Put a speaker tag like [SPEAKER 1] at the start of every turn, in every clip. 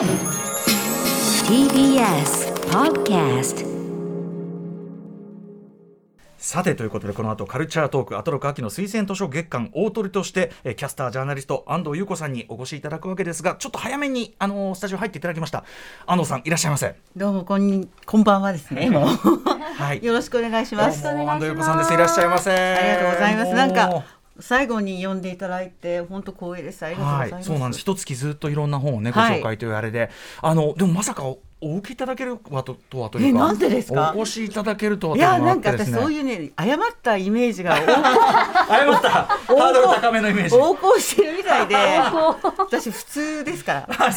[SPEAKER 1] TBS Podcast
[SPEAKER 2] さてということでこの後カルチャートークアトロク秋の推薦図書月間大鳥としてえーキャスタージャーナリスト安藤優子さんにお越しいただくわけですがちょっと早めにあのースタジオ入っていただきました。安藤さんいらっしゃいませ。
[SPEAKER 3] どうもこんこんばんはですね。もう。
[SPEAKER 2] はい。
[SPEAKER 3] よろしくお願いします。
[SPEAKER 2] 安藤優子さんです。いらっしゃいませ。
[SPEAKER 3] ありがとうございます。なん
[SPEAKER 2] も
[SPEAKER 3] か最後に読んでいただいて本当光栄です。ありがとうございます。
[SPEAKER 2] はいそうなんです一月ずっといろんな本をねご
[SPEAKER 3] はい
[SPEAKER 2] 紹介というあれで、あのでもまさかおお受けいただけるはととはというか
[SPEAKER 3] えなんでですか？
[SPEAKER 2] お越しいただけるとはいというのがあ
[SPEAKER 3] やなんか私そういうね誤ったイメージが
[SPEAKER 2] 謝った。ハードル高めのイメージ。
[SPEAKER 3] 横行してるみたいで、私普通ですから。は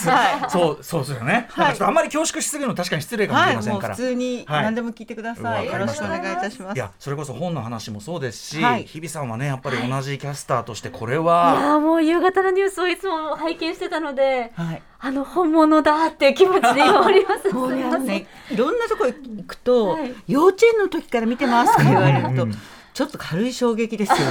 [SPEAKER 3] い。
[SPEAKER 2] そうそうですよね、
[SPEAKER 3] はい。
[SPEAKER 2] ちょっとあんまり恐縮しすぎるの確かに失礼かもし
[SPEAKER 3] はい、
[SPEAKER 2] れませんから、
[SPEAKER 3] もう普通に
[SPEAKER 2] はい。
[SPEAKER 3] 何でも聞いてください。よろしくお願いいたします。
[SPEAKER 2] いやそれこそ本の話もそうですし、
[SPEAKER 3] はい。
[SPEAKER 2] 日比さんはねやっぱり同じキャスターとしてこれ
[SPEAKER 4] い
[SPEAKER 2] は、
[SPEAKER 4] やーもう夕方のニュースをいつも拝見してたので、
[SPEAKER 3] はい。
[SPEAKER 4] あの本物だっていう気持ちで今おります。
[SPEAKER 3] もうね、いろんなとこ行くと、
[SPEAKER 4] はい。
[SPEAKER 3] 幼稚園の時から見てますとか言われると
[SPEAKER 2] うん、
[SPEAKER 3] ちょっと軽い衝撃ですよね。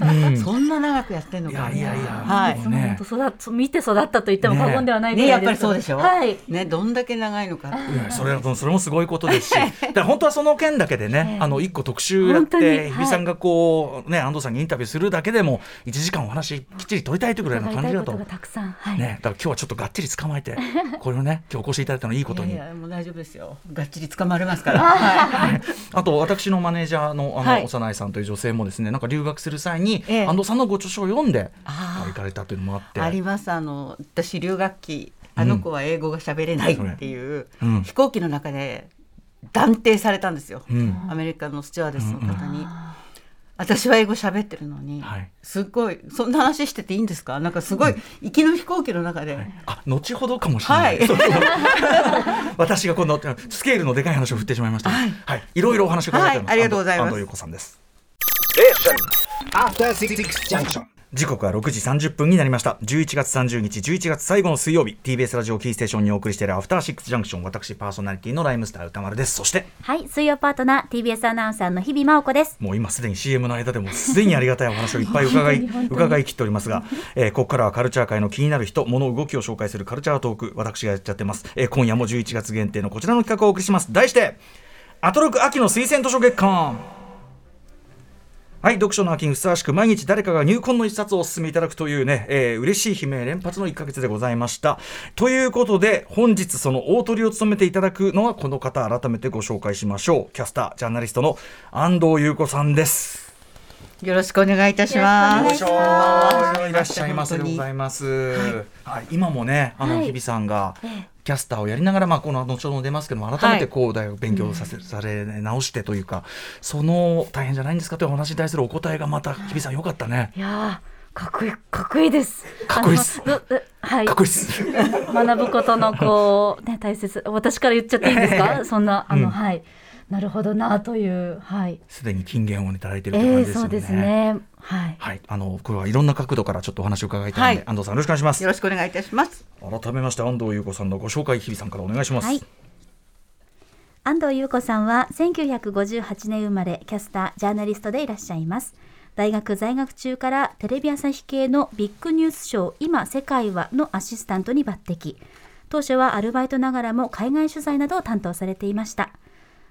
[SPEAKER 2] うん
[SPEAKER 3] そんな長くやってんのか。
[SPEAKER 2] いやいやいや
[SPEAKER 3] はい。
[SPEAKER 2] ね
[SPEAKER 4] 育っ見て育ったと言っても過言ではないぐ
[SPEAKER 3] ね、やっぱりそうでしょ？
[SPEAKER 4] はい。
[SPEAKER 3] ね、どんだけ長いのか
[SPEAKER 2] それはそれもすごいことですし、本当はその件だけでね、
[SPEAKER 4] ええ
[SPEAKER 2] あの一個特集やって、
[SPEAKER 4] はい
[SPEAKER 2] 日比さんがこうね安藤さんにインタビューするだけでも1時間お話きっちり取りたいというぐらいの感じだと。
[SPEAKER 4] たくさん。はい。
[SPEAKER 2] ね、だから今日はちょっとがっちり捕まえて、これをね、今日お越しいただいたのいいことに。
[SPEAKER 3] いやいや、もう大丈夫ですよ。がっちり捕まれますから。はい。
[SPEAKER 2] あと私のマネージャーのあの、
[SPEAKER 3] はい。
[SPEAKER 2] 幼いさんという女性もですねなんか留学する際に、
[SPEAKER 3] ええ。
[SPEAKER 2] 安藤さんのご著書を読んで行かれたというのもあって。
[SPEAKER 3] あります。あの、私留学期、あの子は英語が喋れないっていう、
[SPEAKER 2] うん。
[SPEAKER 3] 飛行機の中で断定されたんですよ。
[SPEAKER 2] うん。
[SPEAKER 3] アメリカのスチュワーデスの方に。私は英語喋ってるのに、
[SPEAKER 2] はい。
[SPEAKER 3] すっごいそんな話してていいんですか？なんかすごい行きの飛行機の中で、
[SPEAKER 2] あ後ほどかもしれない、私がこのスケールのでかい話を振ってしまいました。はい、はい、いろいろお話を伺ってます、
[SPEAKER 3] はい。ありがとうございます。
[SPEAKER 2] 安藤優子さんです。
[SPEAKER 5] After Six Junction.
[SPEAKER 2] 時刻は6時30分になりました。11月30日11月最後の水曜日 TBS ラジオキーステーションにお送りしているアフターシックスジャンクション私パーソナリティのライムスター歌丸です。そして
[SPEAKER 4] はい。水曜パートナー TBS アナウンサーの日々真央子です。
[SPEAKER 2] もう今すでに CM の間でもすでにありがたいお話をいっぱい 伺い伺い切っておりますが、えーここからはカルチャー界の気になる人物動きを紹介するカルチャートーク私がやっちゃってます、えー今夜も11月限定のこちらの企画をお送りします。題してアトロク秋の推薦図書月間はい、読書の秋にふさわしく毎日誰かが入魂の一冊をお勧めいただくというね、えー嬉しい悲鳴連発の1ヶ月でございました。ということで、本日その大鳥を務めていただくのはこの方、改めてご紹介しましょう。キャスター、ジャーナリストの安藤優子さんです。
[SPEAKER 3] よろしくお願いいたします。
[SPEAKER 4] よろしくお願いし
[SPEAKER 2] いらっしゃいませでございます。はい、今もね、あの、
[SPEAKER 4] はい
[SPEAKER 2] 日比さんが。キャスターをやりながら、まあ、この後ほど出ますけども、改めてこう、大学勉強させ、され直してというか。その大変じゃないんですか？というお話に対するお答えが、また日比さん良かったね。
[SPEAKER 4] いやーかっこいいかっこいいです。
[SPEAKER 2] かっこいいっす
[SPEAKER 4] はい
[SPEAKER 2] かっ。こいいっす。
[SPEAKER 4] 学ぶことのこうね 大切私から言っちゃっていいんですか？そんなあの、
[SPEAKER 2] うん
[SPEAKER 4] はいなるほどなというはい
[SPEAKER 2] すでに金言をいただいてるという感じですよね。
[SPEAKER 4] ーそうですねはい。
[SPEAKER 2] はい、あの、これはいろんな角度からちょっとお話を伺いたいので、
[SPEAKER 3] はい。
[SPEAKER 2] 安藤さんよろしくお願いします。
[SPEAKER 3] よ。ろしくお願いいたします。
[SPEAKER 2] 改めまして安藤優子さんのご紹介、日比さんからお願いします。
[SPEAKER 4] はい。安藤優子さんは1958年生まれキャスタージャーナリストでいらっしゃいます。大学在学中からテレビ朝日系のビッグニュースショー今世界はのアシスタントに抜擢。当初はアルバイトながらも海外取材などを担当されていました。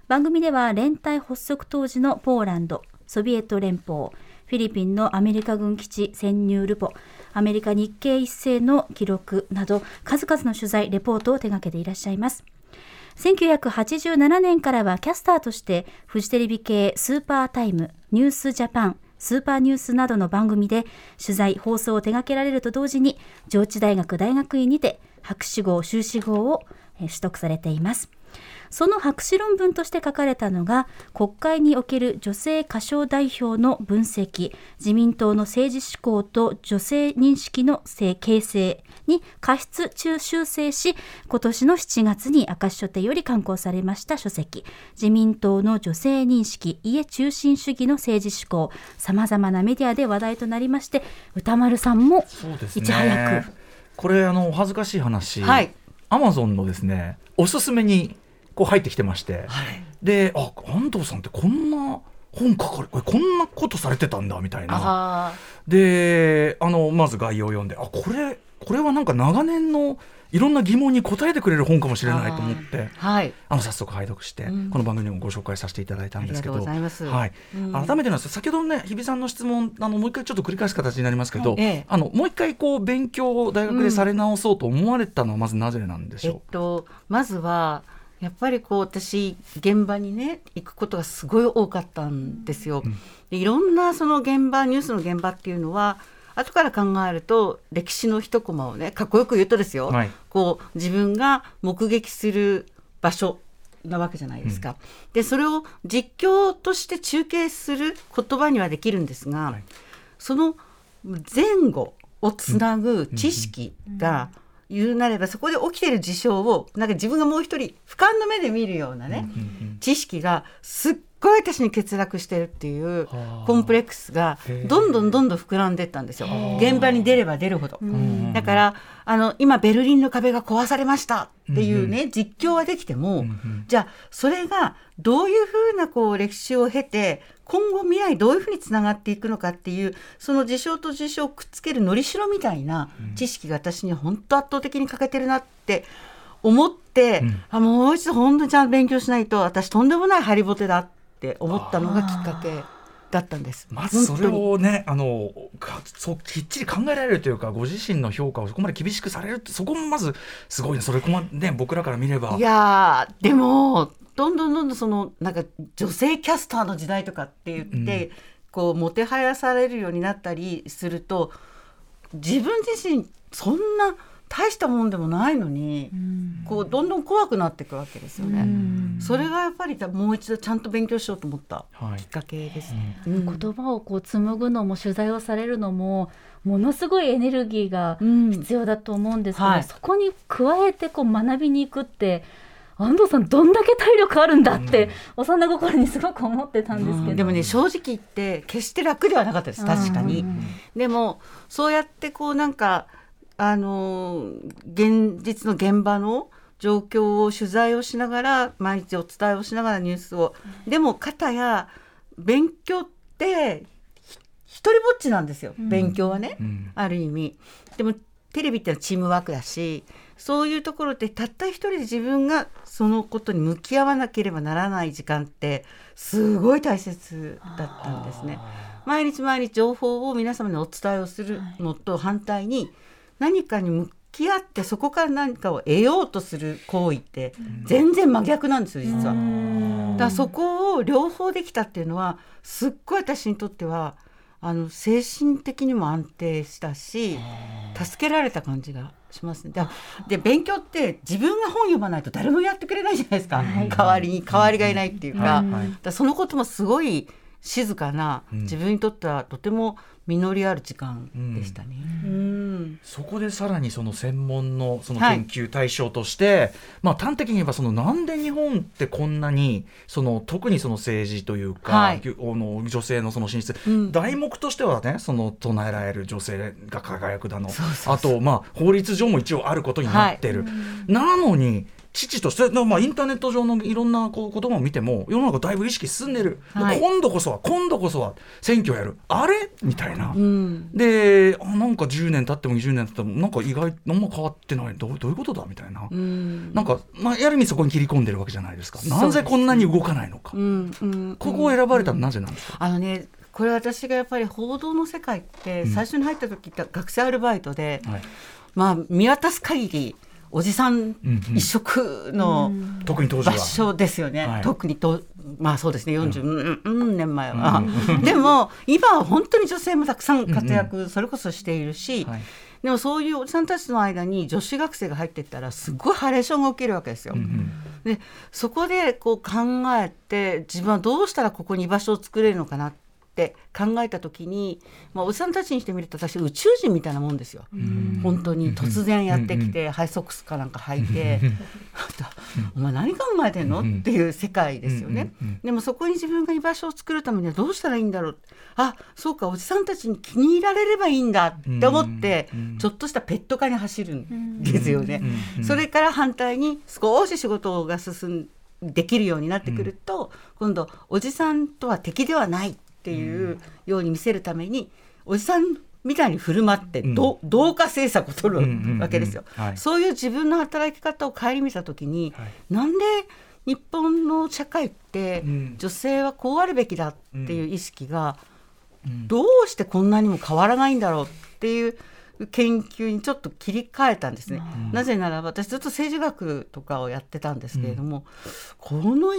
[SPEAKER 4] 番組では連帯発足当時のポーランドソビエト連邦フィリピンのアメリカ軍基地潜入ルポアメリカ日系一世の記録など数々の取材レポートを手掛けていらっしゃいます1987年からはキャスターとしてフジテレビ系スーパータイム、ニュースジャパン、スーパーニュースなどの番組で取材、放送を手掛けられると同時に上智大学大学院にて博士号、修士号を取得されています。その博士論文として書かれたのが国会における女性歌唱代表の分析自民党の政治思考と女性認識の形成に過失中修正し今年の7月に明石書店より刊行されました書籍自民党の女性認識家中心主義の政治思考さまざまなメディアで話題となりまして歌丸さんもいち早く。
[SPEAKER 2] これあのお恥ずかしい話、
[SPEAKER 3] はい。
[SPEAKER 2] アマゾンのですねおすすめにこう入ってきてまして、であ安藤さんってこんな本書かれこれこんなことされてたんだみたいな。
[SPEAKER 3] あ
[SPEAKER 2] であのまず概要を読んであこれこれはなんか長年のいろんな疑問に答えてくれる本かもしれないと思って。
[SPEAKER 3] はい。
[SPEAKER 2] あの早速拝読して、
[SPEAKER 3] うん。
[SPEAKER 2] この番組でもご紹介させていただいたんですけど、改めてなんです。先ほどね日比さんの質問あのもう一回ちょっと繰り返す形になりますけど、
[SPEAKER 3] ええ。
[SPEAKER 2] あのもう一回こう勉強を大学でされ直そうと思われたのはまずなぜなんでし
[SPEAKER 3] えっ
[SPEAKER 2] ょ
[SPEAKER 3] とまずはやっぱりこう私現場にね行くことがすごい多かったんですよ。でいろんなその現場ニュースの現場っていうのは後から考えると歴史の一コマをねかっこよく言うとですよ、
[SPEAKER 2] はい。
[SPEAKER 3] こう自分が目撃する場所なわけじゃないですか。でそれを実況として中継する言葉にはできるんですが、
[SPEAKER 2] はい。
[SPEAKER 3] その前後をつなぐ知識が言うなればそこで起きている事象をなんか自分がもう一人俯瞰の目で見るようなね、知識がすっごい私に欠落してるっていう
[SPEAKER 2] はあ。
[SPEAKER 3] コンプレックスがどんどんどんどん膨らんでいったんですよ。現場に出れば出るほど。
[SPEAKER 2] ん
[SPEAKER 3] だからあの今ベルリンの壁が壊されましたっていうね、実況はできても、
[SPEAKER 2] ん
[SPEAKER 3] じゃあそれがどういうふうなこう歴史を経て今後未来どういうふうにつながっていくのかっていうその事象と事象をくっつけるのりしろみたいな知識が私に本当圧倒的に欠けてるなって思って、
[SPEAKER 2] うん。
[SPEAKER 3] あもう一度本当にちゃんと勉強しないと私とんでもないハリボテだって思ったのがきっかけだったんです。
[SPEAKER 2] まずそれをねあのかそうきっちり考えられるというかご自身の評価をそこまで厳しくされるってそこもまずすごいね。それこまね。僕らから見れば。
[SPEAKER 3] いやーでもどんどんどんどんそのなんか女性キャスターの時代とかって言って、こうもてはやされるようになったりすると自分自身そんな大したもんでもないのに、こうどんどん怖くなっていくわけですよね。それがやっぱりもう一度ちゃんと勉強しようと思った
[SPEAKER 2] はい。
[SPEAKER 3] きっかけですね。うん。
[SPEAKER 6] 言葉をこう紡ぐのも取材をされるのもものすごいエネルギーが
[SPEAKER 3] うん
[SPEAKER 6] 必要だと思うんですけど、
[SPEAKER 3] はい。
[SPEAKER 6] そこに加えてこう学びに行くって安藤さんどんだけ体力あるんだって、幼心にすごく思ってたんですけど、
[SPEAKER 3] でもね正直言って決して楽ではなかったです確かに。でもそうやってこうなんかあのー現実の現場の状況を取材をしながら毎日お伝えをしながらニュースを。でも方や勉強ってひ一人ぼっちなんですよ。勉強はね、
[SPEAKER 2] うん。
[SPEAKER 3] ある意味。でもテレビってのはチームワークだしそういうところでたった一人で自分がそのことに向き合わなければならない時間ってすごい大切だったんですね。毎日毎日情報を皆様にお伝えをするのと反対に何かに向き合ってそこから何かを得ようとする行為って全然真逆なんですよ実は。だからそこを両方できたっていうのはすっごい私にとってはあの精神的にも安定したし助けられた感じがしますね。だで勉強って自分が本読まないと誰もやってくれないじゃないですか、代わりに代わりがいないっていうか,、
[SPEAKER 2] はい。はい。
[SPEAKER 3] だからそのこともすごい静かな、
[SPEAKER 2] うん。
[SPEAKER 3] 自分にとってはとても実りある時間でしたね。うん。
[SPEAKER 2] そこでさらにその専門のその
[SPEAKER 3] はい。
[SPEAKER 2] 研究対象として、まあ端的に言えばそのなんで日本ってこんなにその特にその政治というか、
[SPEAKER 3] はい。
[SPEAKER 2] あの女性のその進出、
[SPEAKER 3] うん。
[SPEAKER 2] 題目としてはねその唱えられる女性が輝くだの。
[SPEAKER 3] そうそうそう。
[SPEAKER 2] あとまあ法律上も一応あることになってる、なのに父として、まあ、インターネット上のいろんなこう言葉を見ても世の中だいぶ意識進んでる、
[SPEAKER 3] はい。
[SPEAKER 2] 今度こそは今度こそは選挙やる。あれ？みたいな。
[SPEAKER 3] うん。
[SPEAKER 2] であなんか10年経っても20年経ってもなんか意外何も変わってない。どうどういうことだ？みたいな、
[SPEAKER 3] うん。
[SPEAKER 2] なんか、まあ、やる意味そこに切り込んでるわけじゃないですか。なぜこんなに動かないのか、
[SPEAKER 3] うん。うん。
[SPEAKER 2] ここを選ばれたのはなぜなんですか、
[SPEAKER 3] あのねこれ私がやっぱり報道の世界って最初に入った時って学生アルバイトで、
[SPEAKER 2] はい、
[SPEAKER 3] まあ見渡す限りおじさん一色の場所ですよね、
[SPEAKER 2] はい。
[SPEAKER 3] 特にとまあそうですね。40、うんうん年前は、でも今は本当に女性もたくさん活躍、それこそしているし、
[SPEAKER 2] はい。
[SPEAKER 3] でもそういうおじさんたちの間に女子学生が入っていったらすごいハレーションが起きるわけですよ。でそこでこう考えて自分はどうしたらここに居場所を作れるのかなって考えた時に、まあ、おじさんたちにしてみると私宇宙人みたいなもんですよ。本当に。突然やってきて、ハイソックスかなんか履いて「お前何考えてんの?」っていう世界ですよね。でもそこに自分が居場所を作るためにはどうしたらいいんだろう？あそうかおじさんたちに気に入られればいいんだって思って、ちょっとしたペット化に走るんですよね。それから反対に少し仕事が進んできるようになってくると、今度おじさんとは敵ではないっていうように見せるためにおじさんみたいに振る舞って、ど同化政策を取
[SPEAKER 2] うんうんうん
[SPEAKER 3] るわけですよ。
[SPEAKER 2] はい。
[SPEAKER 3] そういう自分の働き方を顧みた時に、
[SPEAKER 2] はい。
[SPEAKER 3] なんで日本の社会って
[SPEAKER 2] うん。
[SPEAKER 3] 女性はこうあるべきだっていう意識が
[SPEAKER 2] うん。
[SPEAKER 3] どうしてこんなにも変わらないんだろうっていう研究にちょっと切り替えたんですね。なぜならば私ずっと政治学とかをやってたんですけれども、この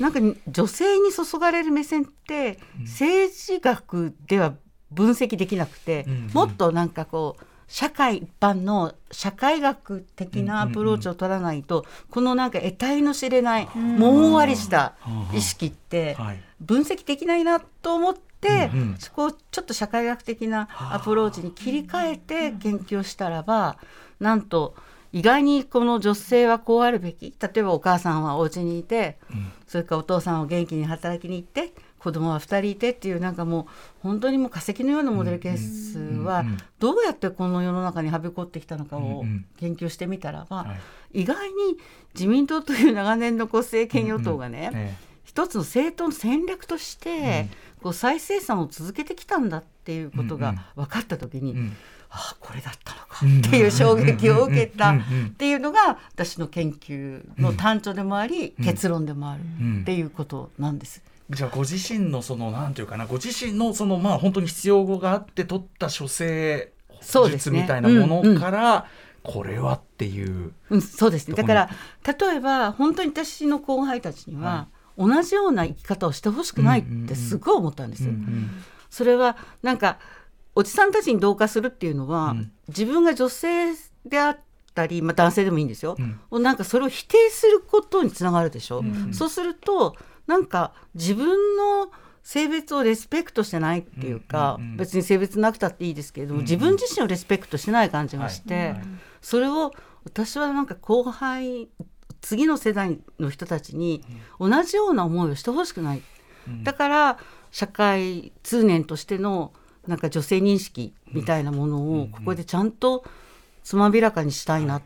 [SPEAKER 3] なんか女性に注がれる目線って政治学では分析できなくて、
[SPEAKER 2] うん。
[SPEAKER 3] もっとなんかこう社会一般の社会学的なアプローチを取らないと、このなんか得体の知れないもんわりした意識って
[SPEAKER 2] はい。
[SPEAKER 3] 分析できないなと思って、そこをちょっと社会学的なアプローチに切り替えて研究をしたらばなんと意外にこの女性はこうあるべき？例えばお母さんはお家にいて、それからお父さんは元気に働きに行って子供は2人いてっていうなんかもう本当にもう化石のようなモデルケースはどうやってこの世の中にはびこってきたのかを研究してみたらば、
[SPEAKER 2] はい。
[SPEAKER 3] 意外に自民党という長年の政権与党がね、
[SPEAKER 2] え
[SPEAKER 3] 一つの政党の戦略として、こう再生産を続けてきたんだっていうことが分かった時に、ああこれだったのかっていう衝撃を受けたっていうのが私の研究の端緒でもあり、
[SPEAKER 2] うん。
[SPEAKER 3] 結論でもある
[SPEAKER 2] うん
[SPEAKER 3] っていうことなんです。
[SPEAKER 2] じゃあご自身のそのなんていうかなご自身のそのまあ本当に必要があって取った処世術みたいなものから、これはっていう。
[SPEAKER 3] うん、そうですね。だから例えば本当に私の後輩たちには、同じような生き方をしてほしくないってすごい思ったんですよ。それはなんかおじさんたちに同化するっていうのは、
[SPEAKER 2] うん。
[SPEAKER 3] 自分が女性であったり、まあ、男性でもいいんですよ、
[SPEAKER 2] うん。
[SPEAKER 3] なんかそれを否定することにつながるでしょ、
[SPEAKER 2] ん。
[SPEAKER 3] そうするとなんか自分の性別をレスペクトしてないっていうか、別に性別なくたっていいですけれども、自分自身をレスペクトしてない感じがして、それを私はなんか後輩次の世代の人たちに同じような思いをしてほしくない、だから社会通念としてのなんか女性認識みたいなものをここでちゃんとつまびらかにしたいなっ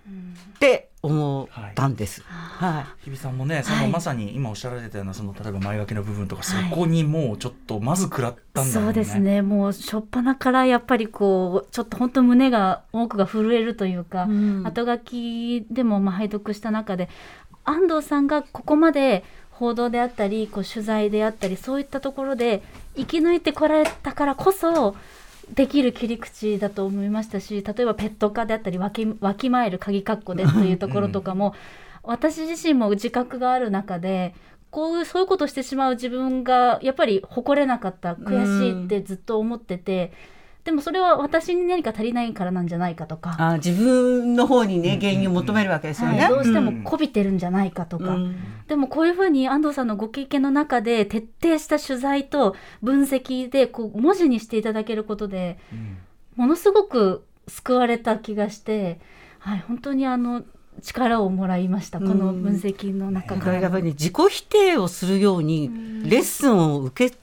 [SPEAKER 3] て思ったんです。はい。
[SPEAKER 2] 日比さんもねその、
[SPEAKER 6] はい。
[SPEAKER 2] まさに今おっしゃられたようなその例えば前書きの部分とか、
[SPEAKER 6] はい
[SPEAKER 2] そこにもうちょっとまず食らったんだ。
[SPEAKER 6] そうですね。もう初っ端からやっぱりこうちょっと本当胸が多くが震えるというか、
[SPEAKER 3] うん。
[SPEAKER 6] 後書きでもまあ拝読した中で安藤さんがここまで報道であったりこう取材であったりそういったところで生き抜いてこられたからこそできる切り口だと思いましたし例えばペット科であったりわきわきまえる鍵括弧でというところとかも、私自身も自覚がある中でこういうそういうことをしてしまう自分がやっぱり誇れなかった悔しいってずっと思ってて、でもそれは私に何か足りないからなんじゃないかとか、
[SPEAKER 3] あ自分の方にね原因を求めるわけですよね。
[SPEAKER 6] はい、どうして
[SPEAKER 2] うん
[SPEAKER 6] もこびてるんじゃないかとか、
[SPEAKER 3] うん。
[SPEAKER 6] でもこういうふうに安藤さんのご経験の中で徹底した取材と分析でこう文字にしていただけることで
[SPEAKER 2] うん。
[SPEAKER 6] ものすごく救われた気がして、はい、本当にあの力をもらいました、この分析の中から。
[SPEAKER 3] だからやっぱりね自己否定をするようにレッスンを受け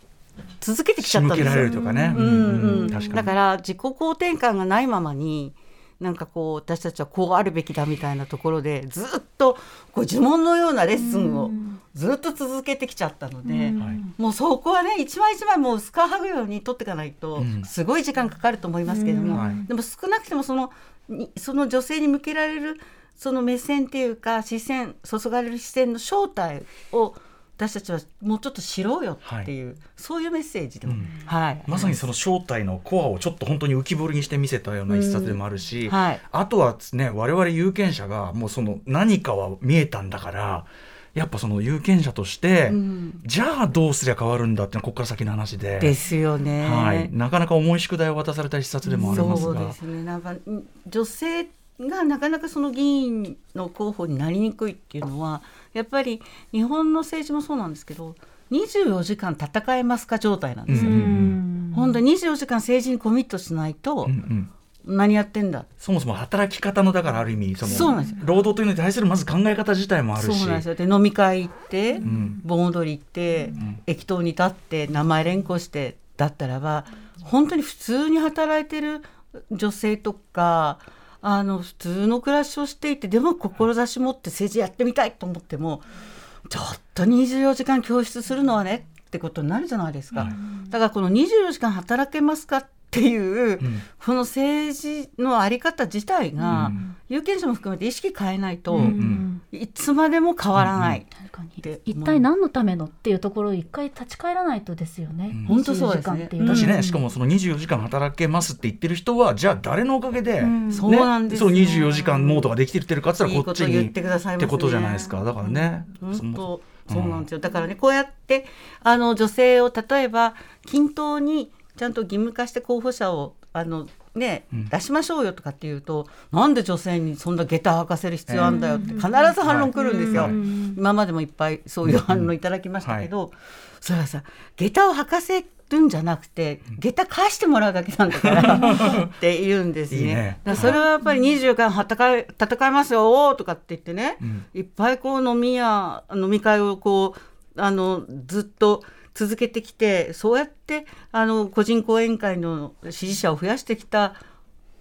[SPEAKER 3] 続けてきちゃったんですよ。
[SPEAKER 2] るとかね。
[SPEAKER 3] うんうん。
[SPEAKER 2] 確かに。
[SPEAKER 3] だから自己肯定感がないままになんかこう私たちはこうあるべきだみたいなところでずっとこう呪文のようなレッスンをずっと続けてきちゃったので、
[SPEAKER 2] はい。
[SPEAKER 3] もうそこはね一枚一枚もうスカー剥ぐように取っていかないと
[SPEAKER 2] うん。
[SPEAKER 3] すごい時間かかると思いますけれども、でも少なくてもそのにその女性に向けられるその目線っていうか視線注がれる視線の正体を私たちはもうちょっと知ろうよっていう、そういうメッセージでも、
[SPEAKER 2] うん。
[SPEAKER 3] はい、
[SPEAKER 2] まさにその正体のコアをちょっと本当に浮き彫りにして見せたような一冊でもあるし、
[SPEAKER 3] はい。
[SPEAKER 2] あとはですね我々有権者がもうその何かは見えたんだからやっぱその有権者として、
[SPEAKER 3] うん。
[SPEAKER 2] じゃあどうすりゃ変わるんだっていうのはここから先の話で。
[SPEAKER 3] ですよね。
[SPEAKER 2] はい、なかなか重い宿題を渡された一冊でもありますが。
[SPEAKER 3] そうですね。なんかん女性がなかなかその議員の候補になりにくいっていうのはやっぱり日本の政治もそうなんですけど24時間戦えますか状態なんですよ。本当に24時間政治にコミットしないと
[SPEAKER 2] うんうん。
[SPEAKER 3] 何やってんだ、
[SPEAKER 2] そもそも働き方のだからある意味その
[SPEAKER 3] そうなんですよ。
[SPEAKER 2] 労働というのに対するまず考え方自体もあるし。
[SPEAKER 3] そうなんですよ。で飲み会行って、
[SPEAKER 2] ん。
[SPEAKER 3] 盆踊り行って、
[SPEAKER 2] ん。
[SPEAKER 3] 駅頭に立って名前連呼してだったらば本当に普通に働いてる女性とかあの普通の暮らしをしていてでも志持って政治やってみたいと思ってもちょっと24時間教室するのはねってことになるじゃないですか、だからこの24時間働けますかっっていう、
[SPEAKER 2] ん。
[SPEAKER 3] この政治のあり方自体が、
[SPEAKER 2] うん。
[SPEAKER 3] 有権者も含めて意識変えないと、
[SPEAKER 2] ん
[SPEAKER 3] いつまでも変わらない。
[SPEAKER 6] 確かに。
[SPEAKER 3] で
[SPEAKER 6] 一体何のためのっていうところを一回立ち返らないとですよね。
[SPEAKER 3] 本当そうですね。
[SPEAKER 6] 24時間っていう。
[SPEAKER 2] だしね、
[SPEAKER 3] うん。
[SPEAKER 2] しかもその24時間働けますって言ってる人はじゃあ誰のおかげで、
[SPEAKER 6] ん。
[SPEAKER 3] そうなんです。よ
[SPEAKER 2] その24時間モードができてるかって言ったらこっちに
[SPEAKER 3] いいこと言ってくださいますね。
[SPEAKER 2] ってことじゃないですか。だからね、
[SPEAKER 3] 本当そうなんですよ、だからねこうやってあの女性を例えば均等にちゃんと義務化して候補者をあのね、出しましょうよとかっていうとなんで女性にそんな下駄履かせる必要あんだよって必ず反論来るんですよ、
[SPEAKER 2] はい。
[SPEAKER 3] 今までもいっぱいそういう反論いただきましたけど、それはさ下駄を履かせるんじゃなくて下駄返してもらうだけなんだから って言うんですね。
[SPEAKER 2] いいね。
[SPEAKER 3] それはやっぱり24間戦い戦いますよとかって言ってね、いっぱいこう飲み屋飲み会をこうあのずっと続けてきてそうやってあの個人講演会の支持者を増やしてきた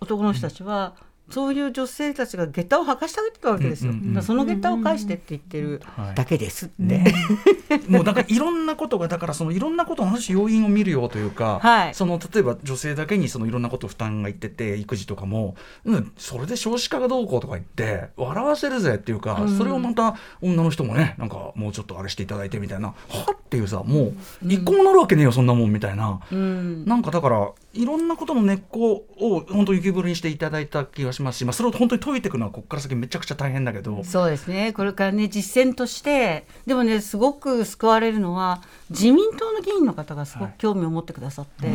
[SPEAKER 3] 男の人たちは、そういう女性たちが下駄を履かしてあげてたわけですよ。
[SPEAKER 2] うんうんうん
[SPEAKER 3] その下駄を返してって言ってる
[SPEAKER 2] はい。
[SPEAKER 3] だけですって。
[SPEAKER 2] ね、もうなんかいろんなことがだからそのいろんなことの話要因を見るよというか、
[SPEAKER 3] はい。
[SPEAKER 2] その例えば女性だけにそのいろんなこと負担がいってて育児とかも、うん、それで少子化がどうこうとか言って笑わせるぜっていうか、それをまた女の人もねなんかもうちょっとあれしていただいてみたいなはっていうさもう一個もなるわけねえよそんなもんみたいな、
[SPEAKER 3] うん。
[SPEAKER 2] なんかだからいろんなことの根っこを本当に浮き彫りにしていただいた気がしますし、まあ、それを本当に解いていくのはここから先めちゃくちゃ大変だけど。
[SPEAKER 3] そうですね。これからね実践としてでもねすごく救われるのは自民党の議員の方がすごく興味を持ってくださって、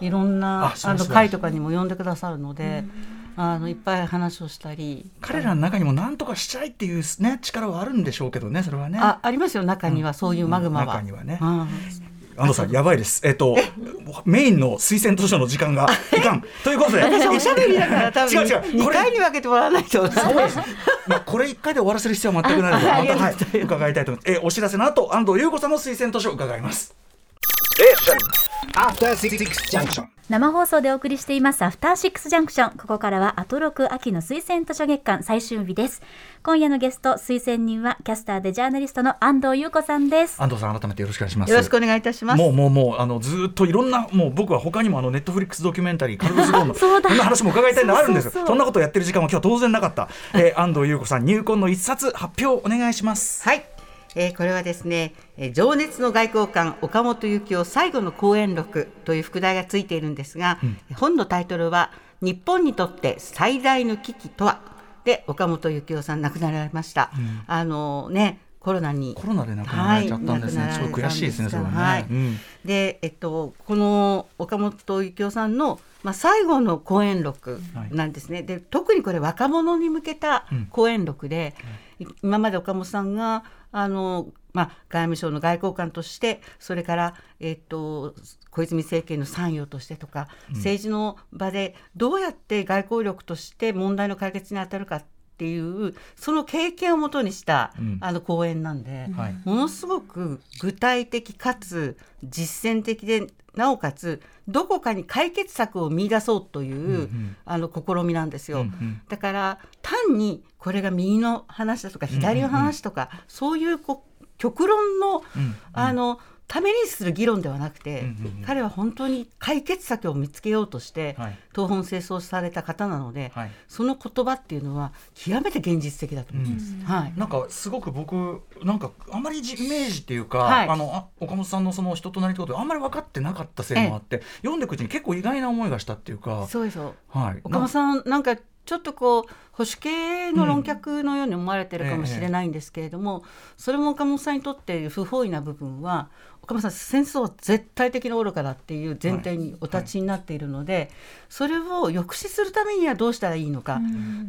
[SPEAKER 3] い、ろんな
[SPEAKER 2] うそう
[SPEAKER 3] 会とかにも呼んでくださるので、あのいっぱい話をしたり。
[SPEAKER 2] 彼らの中にも何とかしたいっていう、ね、力はあるんでしょうけどねそれはね。
[SPEAKER 3] あありますよ。中には。そういうマグマは。
[SPEAKER 2] 中にはね。
[SPEAKER 3] うん
[SPEAKER 2] 安藤さんやばいです。えっとメインの推薦図書の時間が いかんということで。
[SPEAKER 3] 私おしゃべりだから多分
[SPEAKER 2] 違う違う
[SPEAKER 3] 2
[SPEAKER 2] これ
[SPEAKER 3] 回に分けてもらわないと。
[SPEAKER 2] そうです。まあこれ一回で終わらせる必要は全くないので、
[SPEAKER 3] あ
[SPEAKER 2] またはい伺いたいと思います。えお知らせの後安藤優子さんの推薦図書を伺います。
[SPEAKER 5] After Six Junction.
[SPEAKER 6] 生放送でお送りしていますアフターシックスジャンクション。ここからはアトロク秋の推薦図書月間最終日です。今夜のゲスト推薦人はキャスターでジャーナリストの安藤優子さんです。
[SPEAKER 2] 安藤さん改めてよろしくお願いします。
[SPEAKER 3] よろしくお願いいたします。
[SPEAKER 2] もうもうもうあのずーっといろんなもう僕は他にもあのネットフリックスドキュメンタリーカルロス・ゴーンの
[SPEAKER 6] そうだ。
[SPEAKER 2] んな話も伺いたいのあるんですよ。
[SPEAKER 6] そうそうそう。
[SPEAKER 2] そんなことをやってる時間は今日は当然なかった、えー安藤優子さん入魂の一冊発表お願いします。
[SPEAKER 3] はい、えーこれはですね、えー情熱の外交官岡本幸夫最後の講演録という副題がついているんですが、本のタイトルは日本にとって最大の危機とは？で岡本幸夫さん亡くなられました、あのねコロナに。
[SPEAKER 2] コロナで亡くなられちゃったんですね、
[SPEAKER 3] はい
[SPEAKER 2] すごい悔しいですねそれはね、
[SPEAKER 3] はい。
[SPEAKER 2] うん。
[SPEAKER 3] で、えっと、この岡本幸夫さんの、まあ、最後の講演録なんですね、で特にこれ若者に向けた講演録で、い。今まで岡本さんがあの、まあ、外務省の外交官としてそれから、えっと、小泉政権の参与としてとか、政治の場でどうやって外交力として問題の解決に当たるかっていうその経験をもとにした、
[SPEAKER 2] うん。
[SPEAKER 3] あの講演なんで、
[SPEAKER 2] はい。
[SPEAKER 3] ものすごく具体的かつ実践的でなおかつどこかに解決策を見出そうという、
[SPEAKER 2] ん
[SPEAKER 3] あの試みなんですよ、
[SPEAKER 2] うんうん。
[SPEAKER 3] だから単にこれが右の話だとか左の話とか、そういうこう極論の,、
[SPEAKER 2] うん。
[SPEAKER 3] あのためにする議論ではなくて、
[SPEAKER 2] うんうんうん。
[SPEAKER 3] 彼は本当に解決策を見つけようとして、
[SPEAKER 2] はい。
[SPEAKER 3] 東本清掃された方なので、
[SPEAKER 2] はい。
[SPEAKER 3] その言葉っていうのは極めて現実的だと思います。はい。
[SPEAKER 2] なんかすごく僕なんかあんまりじイメージっていうか、
[SPEAKER 3] はい。
[SPEAKER 2] あのあ岡本さんのその人となりってことをあんまり分かってなかったせいもあって読んでいくうちに結構意外な思いがしたっていうか。
[SPEAKER 3] そうです。よ
[SPEAKER 2] はい。
[SPEAKER 3] 岡本さんなんかちょっとこう保守系の論客のように思われてるかもしれないんですけれども、それも岡本さんにとって不本意な部分は岡本さん戦争は絶対的な愚かだっていう前提にお立ちになっているので、それを抑止するためにはどうしたらいいのか、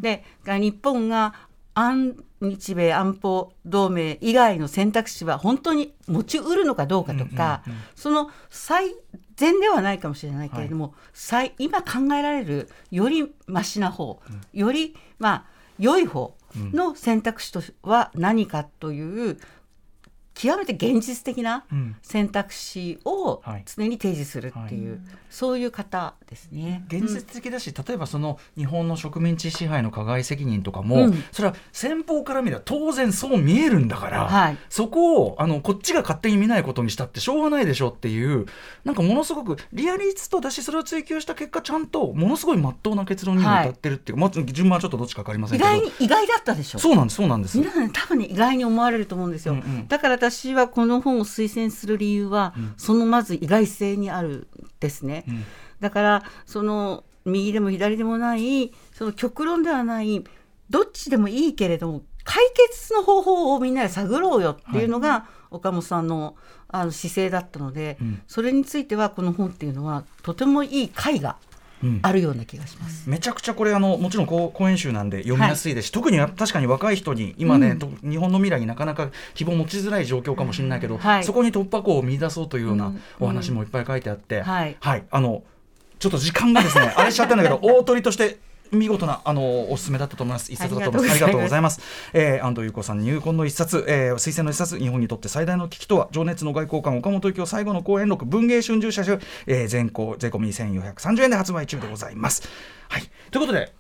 [SPEAKER 3] でが日本が安日米安保同盟以外の選択肢は本当に持ちうるのかどうかとか、
[SPEAKER 2] うんうんうん
[SPEAKER 3] その最善ではないかもしれないけれども、最今考えられるよりマシな方、よりまあ良い方の選択肢とは何かという極めて現実的な
[SPEAKER 2] うん。
[SPEAKER 3] 選択肢を
[SPEAKER 2] はい。
[SPEAKER 3] 常に提示するっていう、そういう方ですね。
[SPEAKER 2] 現実的だし、例えばその日本の植民地支配の加害責任とかも、
[SPEAKER 3] うん。
[SPEAKER 2] それは先方から見れば当然そう見えるんだから、
[SPEAKER 3] はい。
[SPEAKER 2] そこをあのこっちが勝手に見ないことにしたってしょうがないでしょっていうなんかものすごくリアリストだしそれを追求した結果ちゃんとものすごい真っ当な結論にも至ってるっていう、まあ、順番はちょっとどっちか分かりません
[SPEAKER 3] 意
[SPEAKER 2] けど。
[SPEAKER 3] 外に意外だったでしょ？
[SPEAKER 2] そうなんですそうなんです。
[SPEAKER 3] 多分ね意外に思われると思うんですよ、
[SPEAKER 2] うんうん。
[SPEAKER 3] だから私はこの本を推薦する理由は、そのまず意外性にあるんですね、
[SPEAKER 2] ん。
[SPEAKER 3] だからその右でも左でもないその極論ではないどっちでもいいけれども解決の方法をみんなで探ろうよっていうのが、岡本さんのあの姿勢だったので、
[SPEAKER 2] ん。
[SPEAKER 3] それについてはこの本っていうのはとてもいい解が
[SPEAKER 2] うん
[SPEAKER 3] あるような気がします。
[SPEAKER 2] めちゃくちゃこれあのもちろんこう講演集なんで読みやすいですし、特に確かに若い人に今ね、と日本の未来になかなか希望を持ちづらい状況かもしれないけど、
[SPEAKER 3] はい。
[SPEAKER 2] そこに突破口を見出そうというような
[SPEAKER 3] うん
[SPEAKER 2] お話もいっぱい書いてあって、
[SPEAKER 3] はい。
[SPEAKER 2] あのちょっと時間がですねあれしちゃったんだけど 大鳥として見事なあのおすすめだったと思います。一冊だと思います。ありが
[SPEAKER 3] とうご
[SPEAKER 2] ざいます、えー、安藤優子さん入魂の一冊、えー、推薦の一冊日本にとって最大の危機とは情熱の外交官岡本幸夫最後の講演録文芸春秋社集、えー、全校税込み1430円で発売中でございます。はい。ということで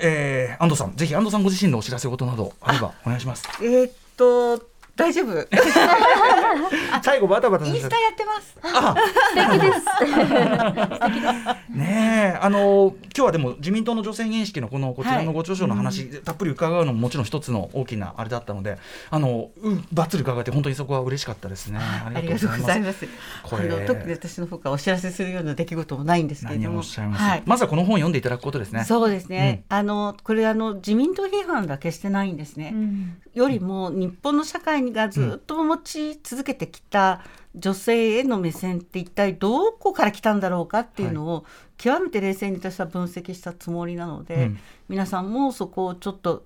[SPEAKER 2] えー、安藤さん、ぜひ安藤さんご自身のお知らせ事などあればお願いします。
[SPEAKER 3] えーっと大丈夫？
[SPEAKER 2] 最後バタバタ
[SPEAKER 3] インスタやってます。
[SPEAKER 2] あ、ねえ、あの今日はでも自民党の女性認識のこのこちらのご著書の話、たっぷり伺うのももちろん一つの大きなあれだったので、あのうんばっつり伺えて本当にそこは嬉しかったですね。あ
[SPEAKER 3] ありがとうござい
[SPEAKER 2] す。
[SPEAKER 3] ます。
[SPEAKER 2] これ
[SPEAKER 3] 特に私の方からお知らせするような出来事もないんですけれ
[SPEAKER 2] 何をお
[SPEAKER 3] ども、
[SPEAKER 2] っしゃいます？
[SPEAKER 3] はい。
[SPEAKER 2] まずはこの本を読んでいただくことですね。
[SPEAKER 3] そうですね。あのこれあの自民党批判が決してないんですね。
[SPEAKER 6] うん
[SPEAKER 3] よりも日本の社会がずっと持ち続けてきた女性への目線って一体どこから来たんだろうかっていうのを極めて冷静に私は分析したつもりなので、
[SPEAKER 2] うん。
[SPEAKER 3] 皆さんもそこをちょっと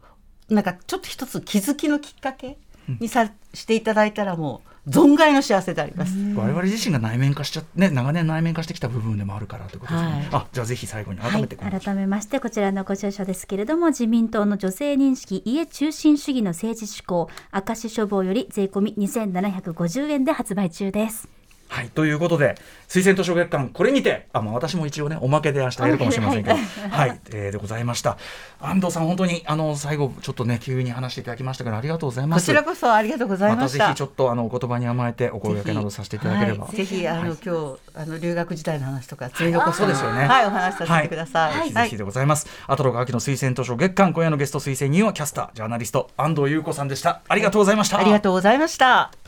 [SPEAKER 3] なんかちょっと一つ気づきのきっかけにさ、していただいたらもう存外の幸せであります。
[SPEAKER 2] 我々自身が内面化しちゃね長年内面化してきた部分でもあるからということですね。
[SPEAKER 3] はい
[SPEAKER 2] あじゃあぜひ最後に改
[SPEAKER 6] はい
[SPEAKER 2] めてこの、
[SPEAKER 6] 改めましてこちらのご著書ですけれども自民党の女性認識家中心主義の政治志向明石書房より税込み2750円で発売中です
[SPEAKER 2] はい、ということで推薦図書月間これにてあ、まあ、私も一応ねおまけで明日やるかもしれませんけど、はい、えーでございました安藤さん本当にあの最後ちょっとね急に話していただきましたけどありがとうございます
[SPEAKER 3] こちらこそありがとうござい
[SPEAKER 2] ま
[SPEAKER 3] ました。
[SPEAKER 2] たぜひちょっとあのお言葉に甘えてお声掛けなどさせていただければ、
[SPEAKER 3] はいぜひあの、
[SPEAKER 2] はい
[SPEAKER 3] 今日あの留学時代の話とか次のこそ
[SPEAKER 2] そうですよね
[SPEAKER 3] はいお話しさせてください。
[SPEAKER 2] ぜひぜひでございます。アトロク秋の推薦図書月間今夜のゲスト推薦人はキャスタージャーナリスト安藤優子さんでした。ありがとうございました。
[SPEAKER 3] ありがとうございました。